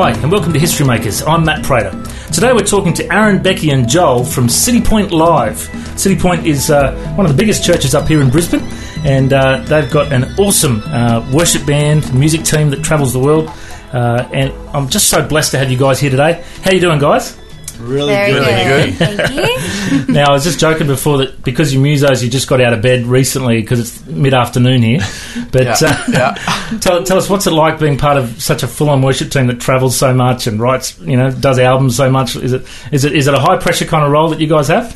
Hi, and welcome to History Makers. I'm Matt Prater. Today we're talking to Aaron, Becky, and Joel from Citipointe Live. Citipointe is uh, one of the biggest churches up here in Brisbane, and uh, they've got an awesome uh, worship band, music team that travels the world. Uh, and I'm just so blessed to have you guys here today. How you doing, guys? Really Very good. good. Thank you. Now, I was just joking before that because you musos, you just got out of bed recently because it's mid afternoon here. But Yeah, uh, yeah. tell, tell us, what's it like being part of such a full on worship team that travels so much and writes, you know, does albums so much? Is it is it is it a high pressure kind of role that you guys have?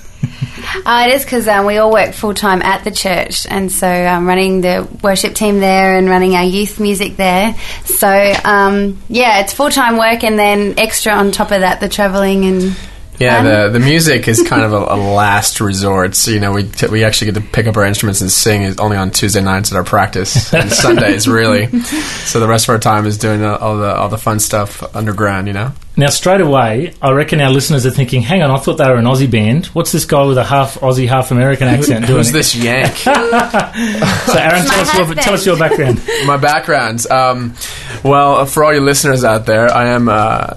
Uh, it is because um, we all work full time at the church, and so um, running the worship team there and running our youth music there. So um, yeah, it's full time work, and then extra on top of that, the travelling and. Yeah, fun. the the music is kind of a, a last resort. So, you know, we t- we actually get to pick up our instruments and sing is only on Tuesday nights at our practice and Sundays, really. So the rest of our time is doing all the all the fun stuff underground. You know. Now, straight away, I reckon our listeners are thinking, hang on, I thought they were an Aussie band. What's this guy with a half Aussie, half American accent doing? Who's this Yank? So, Aaron, tell us, your, tell us your background. My background. Um, well, for all you listeners out there, I am uh,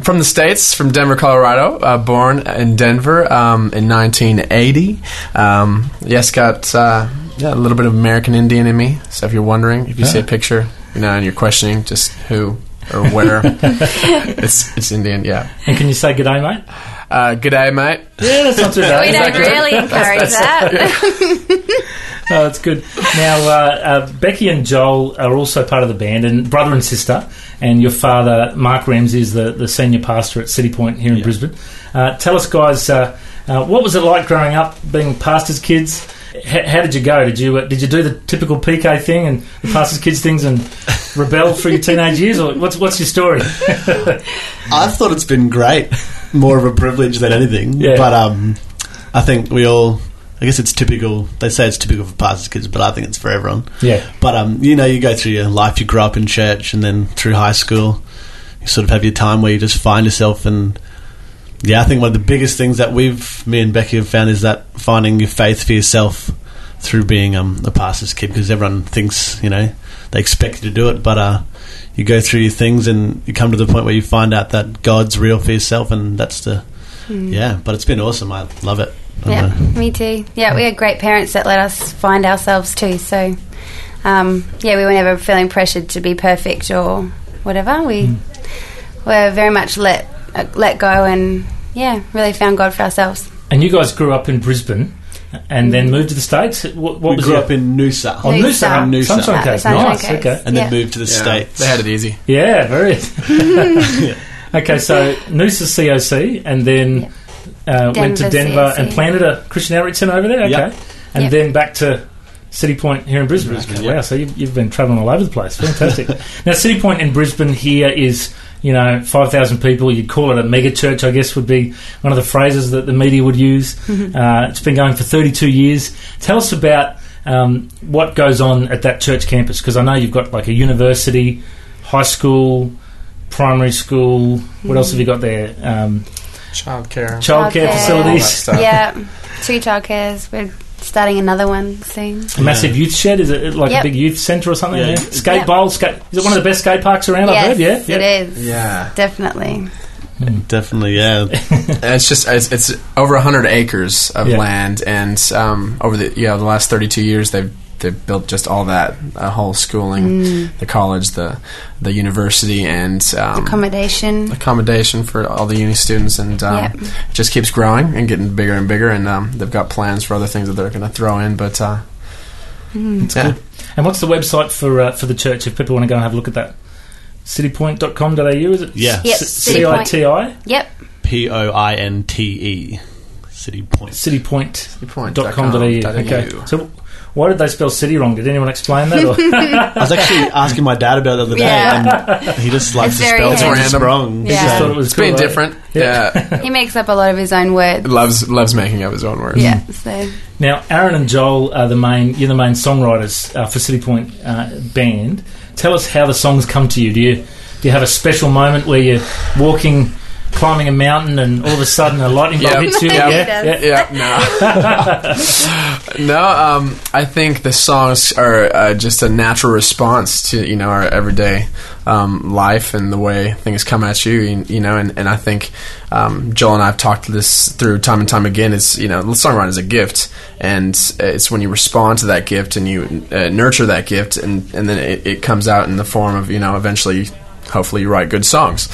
from the states, from Denver, Colorado. Uh, born in Denver um, in 1980. Um, yes, got uh, yeah, a little bit of American Indian in me. So if you're wondering, if you see a picture, you know, and you're questioning just who or where, it's it's Indian. Yeah. And can you say good day, mate? Uh, good day, mate. Yeah, that's not too bad. We don't really encourage that. Oh, that's good. Now, uh, uh, Becky and Joel are also part of the band, and brother and sister. And your father, Mark Ramsey, is the, the senior pastor at Citipointe here in Brisbane. Uh, tell us, guys, uh, uh, what was it like growing up, being pastors' kids? H- how did you go? Did you uh, did you do the typical PK thing and the pastors' kids things and rebel for your teenage years, or what's what's your story? I've thought it's been great. More of a privilege than anything. Yeah. But um, I think we all. I guess it's typical. They say it's typical for pastors' kids, but I think it's for everyone. yeah, But um, you know, you go through your life. You grow up in church, and then through high school, you sort of have your time where you just find yourself. And yeah, I think one of the biggest things that we've, me and Becky, have found is that finding your faith for yourself through being um, a pastor's kid. Because everyone thinks, you know, they expect you to do it, but uh, you go through your things, and you come to the point where you find out that God's real for yourself, and that's the yeah. But it's been awesome. I love it. I yeah, don't me too. Yeah, we had great parents that let us find ourselves too. So um, yeah, we were never feeling pressured to be perfect or whatever. We were very much let uh, let go and yeah, really found God for ourselves. and you guys grew up in Brisbane, and then moved to the states. What, what we was grew your- up in Noosa. Oh, Noosa, Noosa. Noosa. Sunshine Coast, Sunshine nice. Coast. Okay, and then Yeah. moved to the Yeah, states. They had it easy. Yeah, very. okay, so Noosa COC, and then uh, went to Denver Denver and planted a Christian outreach centre over there. Okay, Yep. and Yep. then back to Citipointe here in Brisbane. Brisbane, okay, yep. Wow, so you've, you've been travelling all over the place. Fantastic. now, Citipointe in Brisbane here is. You know, five thousand people. You'd call it a mega church, I guess, would be one of the phrases that the media would use. Uh, it's been going for thirty-two years. Tell us about um, what goes on at that church campus, because I know you've got like a university, high school, primary school. What else have you got there? Um, Childcare. childcare Childcare. facilities, Stuff. Yeah, two childcares. We're starting another one soon. a massive youth shed. Is it like Yep. a big youth centre or something? Yeah. there? Skate Yep. bowl. Skate. Is it one of the best skate parks around? I've heard. Yeah. yes, it is. Yeah. Definitely. Definitely, yeah. And it's just it's, it's over hundred acres of Yeah. land, and um, over the yeah the last thirty two years they've they've built just all that uh, whole schooling, the college, the the university, and um, Accommodation. accommodation for all the uni students, and um, Yep. it just keeps growing and getting bigger and bigger. And um, they've got plans for other things that they're going to throw in, but uh, yeah. And what's the website for uh, for the church if people want to go and have a look at that? Citipointe.com.au is it? Yeah. Yep, C I T I. Yep. P O I N T E. City Point. Citipointe.com.au. Citipointe.com.au. Okay. So, why did they spell city wrong? Did anyone explain that? Or? I was actually asking my dad about it the other day, Yeah. and he just likes It's to spell handy. things Random. wrong. Yeah. just thought it was It's cool, being right? different. Yeah, He makes up a lot of his own words. loves loves making up his own words. Yeah. So Now, Aaron and Joel are the main. You're the main songwriters uh, for Citipointe uh, Band. Tell us how the songs come to you. Do you do you have a special moment where you're walking, climbing a mountain, and all of a sudden a lightning bolt Yep. hits you? Yep. Yeah, yeah. Yeah, no, no. Um, I think the songs are uh, just a natural response to you know our everyday um, life and the way things come at you. You, you know, and, and I think um, Joel and I have talked this through time and time again. It's you know, the songwriting is a gift, and it's when you respond to that gift and you uh, nurture that gift, and and then it, it comes out in the form of you know, eventually hopefully you write good songs.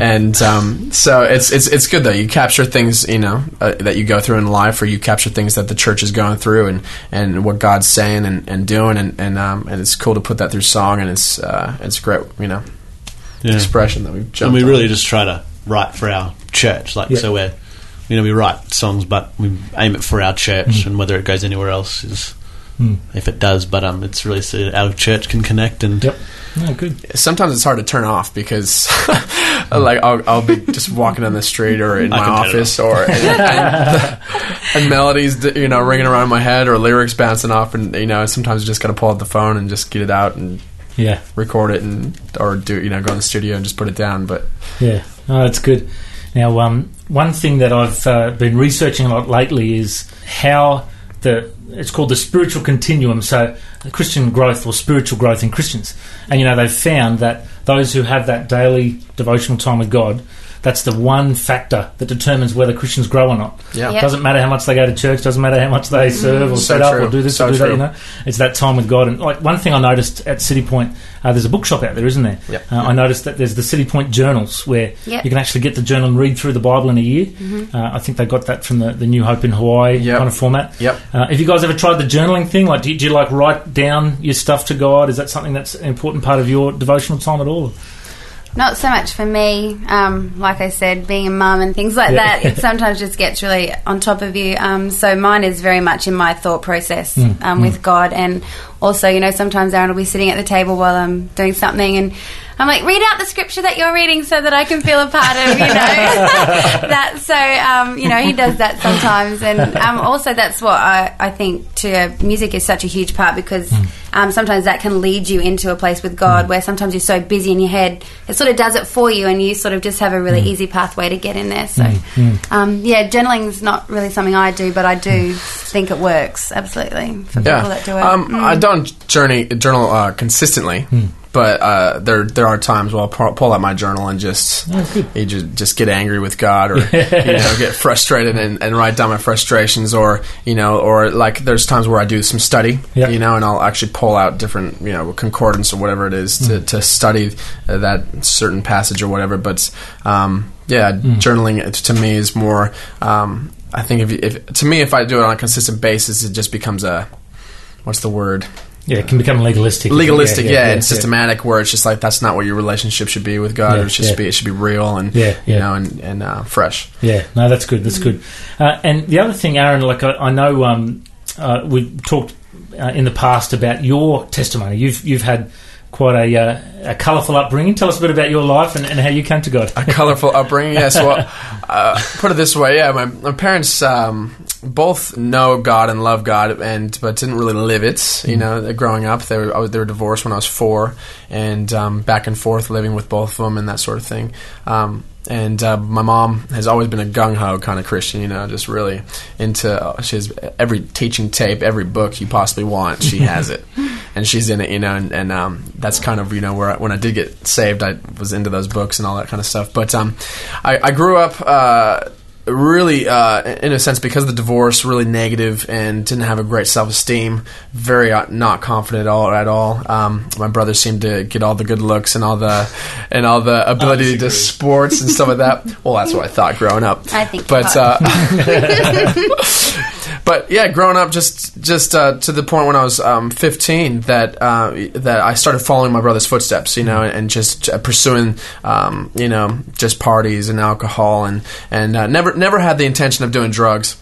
And um, so it's it's it's good though. You capture things you know uh, that you go through in life, or you capture things that the church is going through, and, and what God's saying and, and doing, and and, um, and it's cool to put that through song, and it's uh, it's great you know Yeah. expression that we've And we on. really just try to write for our church. Like Yeah. so, we're you know we write songs, but we aim it for our church, and whether it goes anywhere else is Mm. if it does. But um, it's really so our church can connect and Yep. No, good. Sometimes it's hard to turn off because, like, I'll, I'll be just walking down the street or in I my can turn it office, or and, and, and melodies, you know, ringing around in my head, or lyrics bouncing off, and you know, sometimes you just got to pull out the phone and just get it out and Yeah. record it, and or do you know, go in the studio and just put it down. But Yeah, oh, that's good. Now, um, one thing that I've uh, been researching a lot lately is how the it's called the spiritual continuum. So, Christian growth or spiritual growth in Christians, and you know they've found that those who have that daily devotional time with God, that's the one factor that determines whether Christians grow or not. yeah, Yeah. Doesn't matter how much they go to church. Doesn't matter how much they serve or So set up true. or do this So or do that. true. You know, it's that time with God. And like one thing I noticed at Citipointe, uh, there's a bookshop out there, isn't there? Yep. Uh, I noticed that there's the Citipointe journals where Yep. you can actually get the journal and read through the Bible in a year. Uh, I think they got that from the, the New Hope in Hawaii Yep. kind of format. Yep. Uh, have you guys ever tried the journaling thing? Like, do you, do you like write down your stuff to God? Is that something that's an important part of your devotional time at all? Not so much for me. Um, like I said, being a mum and things like Yeah. that, it sometimes just gets really on top of you. Um, so mine is very much in my thought process Hmm. um, with God, and also, you know, sometimes Aaron will be sitting at the table while I'm doing something, and I'm like, read out the scripture that you're reading so that I can feel a part of, you know, that. So, um, you know, he does that sometimes, and um, also that's what I, I think to uh, music is such a huge part because Hmm. um, sometimes that can lead you into a place with God where sometimes you're so busy in your head, it sort of does it for you, and you sort of just have a really Hmm. easy pathway to get in there. So, um, yeah, journaling's not really something I do, but I do think it works absolutely for people that do it. Um, Mm. I don't journey journal uh, consistently, but uh, there there are times where I'll pull, out my journal and just you just, just get angry with God or you know get frustrated and, and write down my frustrations or you know or like there's times where I do some study Yeah. you know and I'll actually pull out different you know concordance or whatever it is to, to study uh, that certain passage or whatever. But um, yeah, journaling to me is more. Um, I think if, if to me if I do it on a consistent basis, it just becomes a what's the word Yeah, it can become legalistic. legalistic yeah, and systematic where it's just like that's not what your relationship should be with god Yeah, it should yeah. be it should be real and Yeah, you know and, and uh, fresh Yeah, no, that's good. That's good. Uh, and the other thing, Aaron, like I, I know um, uh, we talked uh, in the past about your testimony. You've you've had quite a, uh, a colourful upbringing. Tell us a bit about your life and, and how you came to God. a colorful upbringing yes well uh, put it this way yeah my, my parents um, both know God and love God and but didn't really live it you know growing up they were, I was, they were divorced when I was four and um, back and forth living with both of them and that sort of thing um, and uh, my mom has always been a gung ho kind of Christian, you know, just really into. Uh, she has every teaching tape, every book you possibly want, she has it, and she's in it, you know. And, and um, that's kind of you know where I, when I did get saved, I was into those books and all that kind of stuff. But um, I, I grew up. Uh, really uh, in a sense because of the divorce really negative and didn't have a great self-esteem very uh, not confident at all at all um, my brother seemed to get all the good looks and all the and all the ability to sports and stuff like that well that's what I thought growing up I think but you're uh, but yeah, growing up, just just uh, to the point when I was um, 15, that uh, that I started following my brother's footsteps, you know, and, and just uh, pursuing, um, you know, just parties and alcohol, and and uh, never never had the intention of doing drugs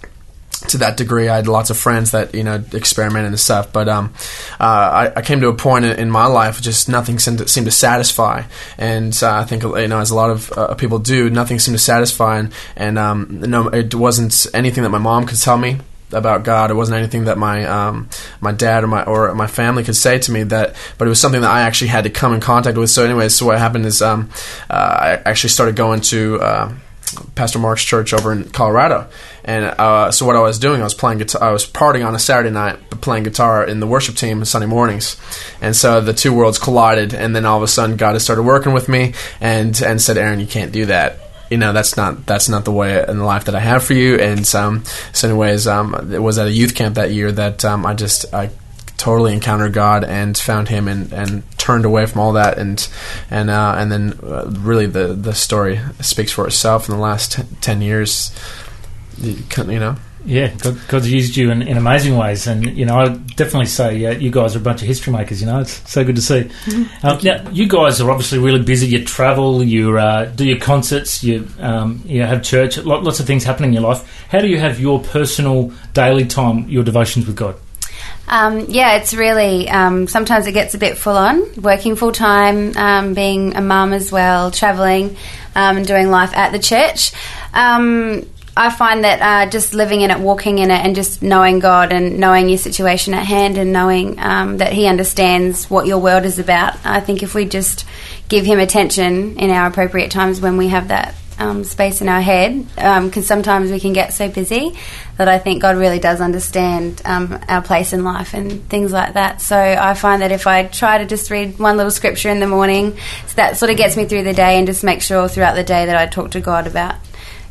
to that degree. I had lots of friends that you know experimented and stuff, but um, uh, I, I came to a point in, in my life just nothing seemed to, seemed to satisfy, and uh, I think you know as a lot of uh, people do, nothing seemed to satisfy, and, and um, no, it wasn't anything that my mom could tell me about God. It wasn't anything that my um, my dad or my or my family could say to me that, but it was something that I actually had to come in contact with. So, anyways, so what happened is um, uh, I actually started going to. Uh, Pastor Mark's church over in Colorado. And uh, so what I was doing, I was playing guitar. I was partying on a Saturday night, but playing guitar in the worship team on Sunday mornings. And so the two worlds collided, and then all of a sudden, God has started working with me and and said, "Aaron, you can't do that." You know that's not that's not the way in the life that I have for you. And um, so, anyways, um, it was at a youth camp that year that um, I just I totally encountered God and found Him and, and turned away from all that and and uh, and then uh, really the the story speaks for itself in the last t- ten years. You, you know. Yeah, God, God's used you in, in amazing ways, and you know I definitely say uh, you guys are a bunch of history makers. You know, it's so good to see. Mm-hmm. Um, now, you guys are obviously really busy. You travel, you uh, do your concerts, you um, you have church, lots of things happening in your life. How do you have your personal daily time, your devotions with God? Um, yeah, it's really um, sometimes it gets a bit full on. Working full time, um, being a mum as well, traveling, um, and doing life at the church. I find that uh, just living in it, walking in it, and just knowing God and knowing your situation at hand and knowing um, that He understands what your world is about. I think if we just give Him attention in our appropriate times when we have that um, space in our head, because um, sometimes we can get so busy that I think God really does understand um, our place in life and things like that. So I find that if I try to just read one little scripture in the morning, so that sort of gets me through the day and just make sure throughout the day that I talk to God about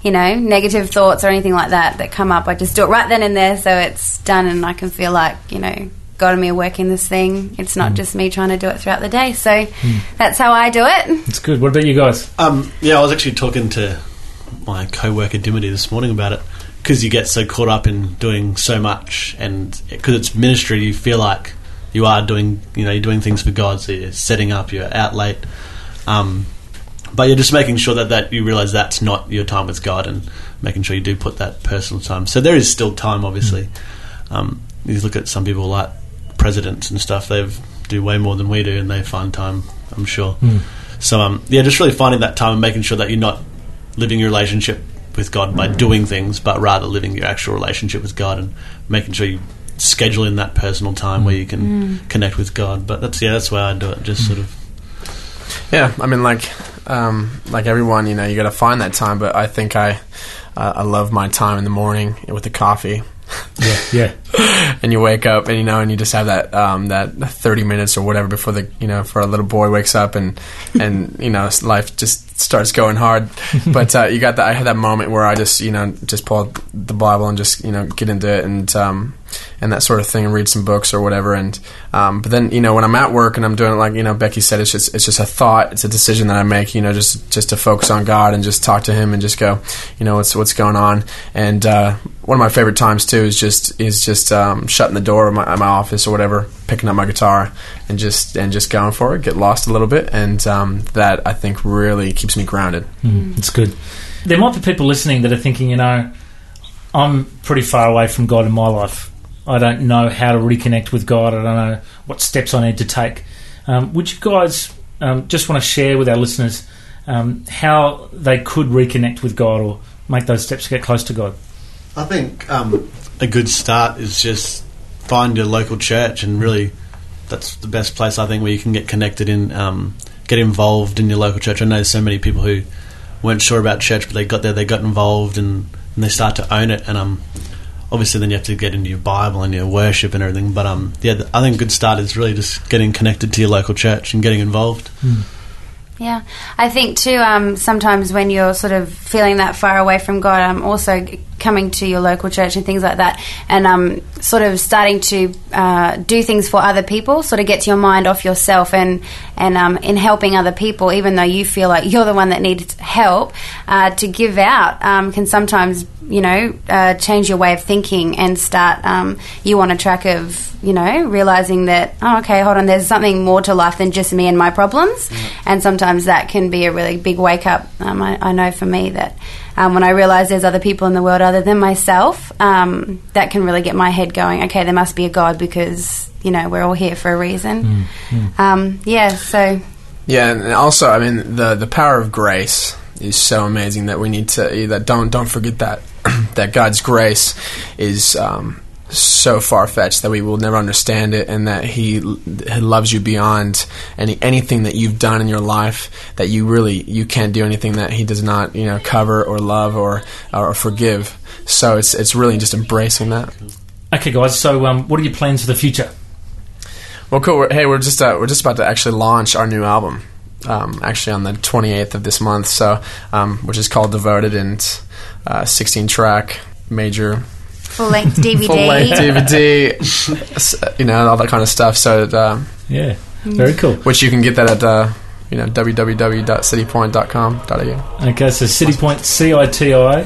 you know, negative thoughts or anything like that that come up. I just do it right then and there so it's done and I can feel like, you know, God and me are working this thing. It's not mm. just me trying to do it throughout the day. So mm. that's how I do it. It's good. What about you guys? Um, yeah, I was actually talking to my co-worker Dimity this morning about it because you get so caught up in doing so much and because it's ministry, you feel like you are doing, you know, you're doing things for God. So you're setting up, you're out late. Um, but you're just making sure that, that you realize that's not your time with God and making sure you do put that personal time. So there is still time, obviously. Mm. Um, you look at some people like presidents and stuff; they do way more than we do, and they find time. I'm sure. Mm. So um, yeah, just really finding that time and making sure that you're not living your relationship with God by doing things, but rather living your actual relationship with God and making sure you schedule in that personal time mm. where you can mm. connect with God. But that's yeah, that's why I do it. Just sort of. Yeah, I mean, like um, like everyone, you know, you got to find that time. But I think I, uh, I love my time in the morning with the coffee. Yeah, yeah. and you wake up, and you know, and you just have that um, that thirty minutes or whatever before the you know, for a little boy wakes up, and and you know, life just starts going hard. but uh, you got that. I had that moment where I just you know just pull out the Bible and just you know get into it, and um, and that sort of thing and read some books or whatever. And um, but then you know when I'm at work and I'm doing it like you know Becky said, it's just it's just a thought, it's a decision that I make. You know, just just to focus on God and just talk to Him and just go, you know, what's what's going on. And uh, one of my favorite times too is just is just um, shutting the door of my, my, office or whatever, picking up my guitar and just and just going for it. Get lost a little bit, and um, that I think really keeps me grounded. Mm, it's good. There might be people listening that are thinking, you know, I'm pretty far away from God in my life. I don't know how to reconnect with God. I don't know what steps I need to take. Um, would you guys um, just want to share with our listeners um, how they could reconnect with God or make those steps to get close to God? I think um, a good start is just find your local church and really that's the best place I think where you can get connected in, um, get involved in your local church. I know so many people who weren't sure about church, but they got there, they got involved, and, and they start to own it. And um, obviously then you have to get into your Bible and your worship and everything. But um, yeah, I think a good start is really just getting connected to your local church and getting involved. Mm. Yeah, I think too. Um, sometimes when you're sort of feeling that far away from God, I'm um, also coming to your local church and things like that, and um, sort of starting to uh, do things for other people, sort of gets your mind off yourself and and um, in helping other people, even though you feel like you're the one that needs help, uh, to give out um, can sometimes you know uh, change your way of thinking and start um, you on a track of you know realizing that oh okay hold on there's something more to life than just me and my problems, mm-hmm. and sometimes that can be a really big wake up. Um, I, I know for me that um, when I realise there's other people in the world other than myself, um, that can really get my head going. Okay, there must be a God because you know we're all here for a reason. Mm, mm. Um, yeah, so yeah, and also I mean the the power of grace is so amazing that we need to that don't don't forget that that God's grace is um, so far fetched that we will never understand it, and that He, he loves you beyond any anything that you've done in your life. That you really you can't do anything that He does not you know cover or love or or forgive. So it's it's really just embracing that. Okay, guys. So, um, what are your plans for the future? Well, cool. We're, hey, we're just uh, we're just about to actually launch our new album. Um, actually, on the 28th of this month, so um, which is called Devoted and uh, 16 track major Full length DVD. full length DVD, you know, all that kind of stuff. So, uh, Yeah, very cool. which you can get that at uh, you know www.citipointe.com.au. Okay, so Citipointe, C I T I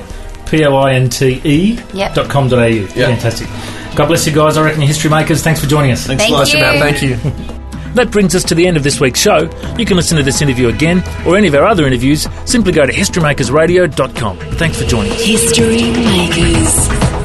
P O I N T E Yep. dot com dot au. Fantastic. God bless you guys. I reckon you're history makers. Thanks for joining us. Thanks Thank a lot. you. Thank you. That brings us to the end of this week's show. You can listen to this interview again or any of our other interviews. Simply go to historymakersradio.com. Thanks for joining us. History Makers.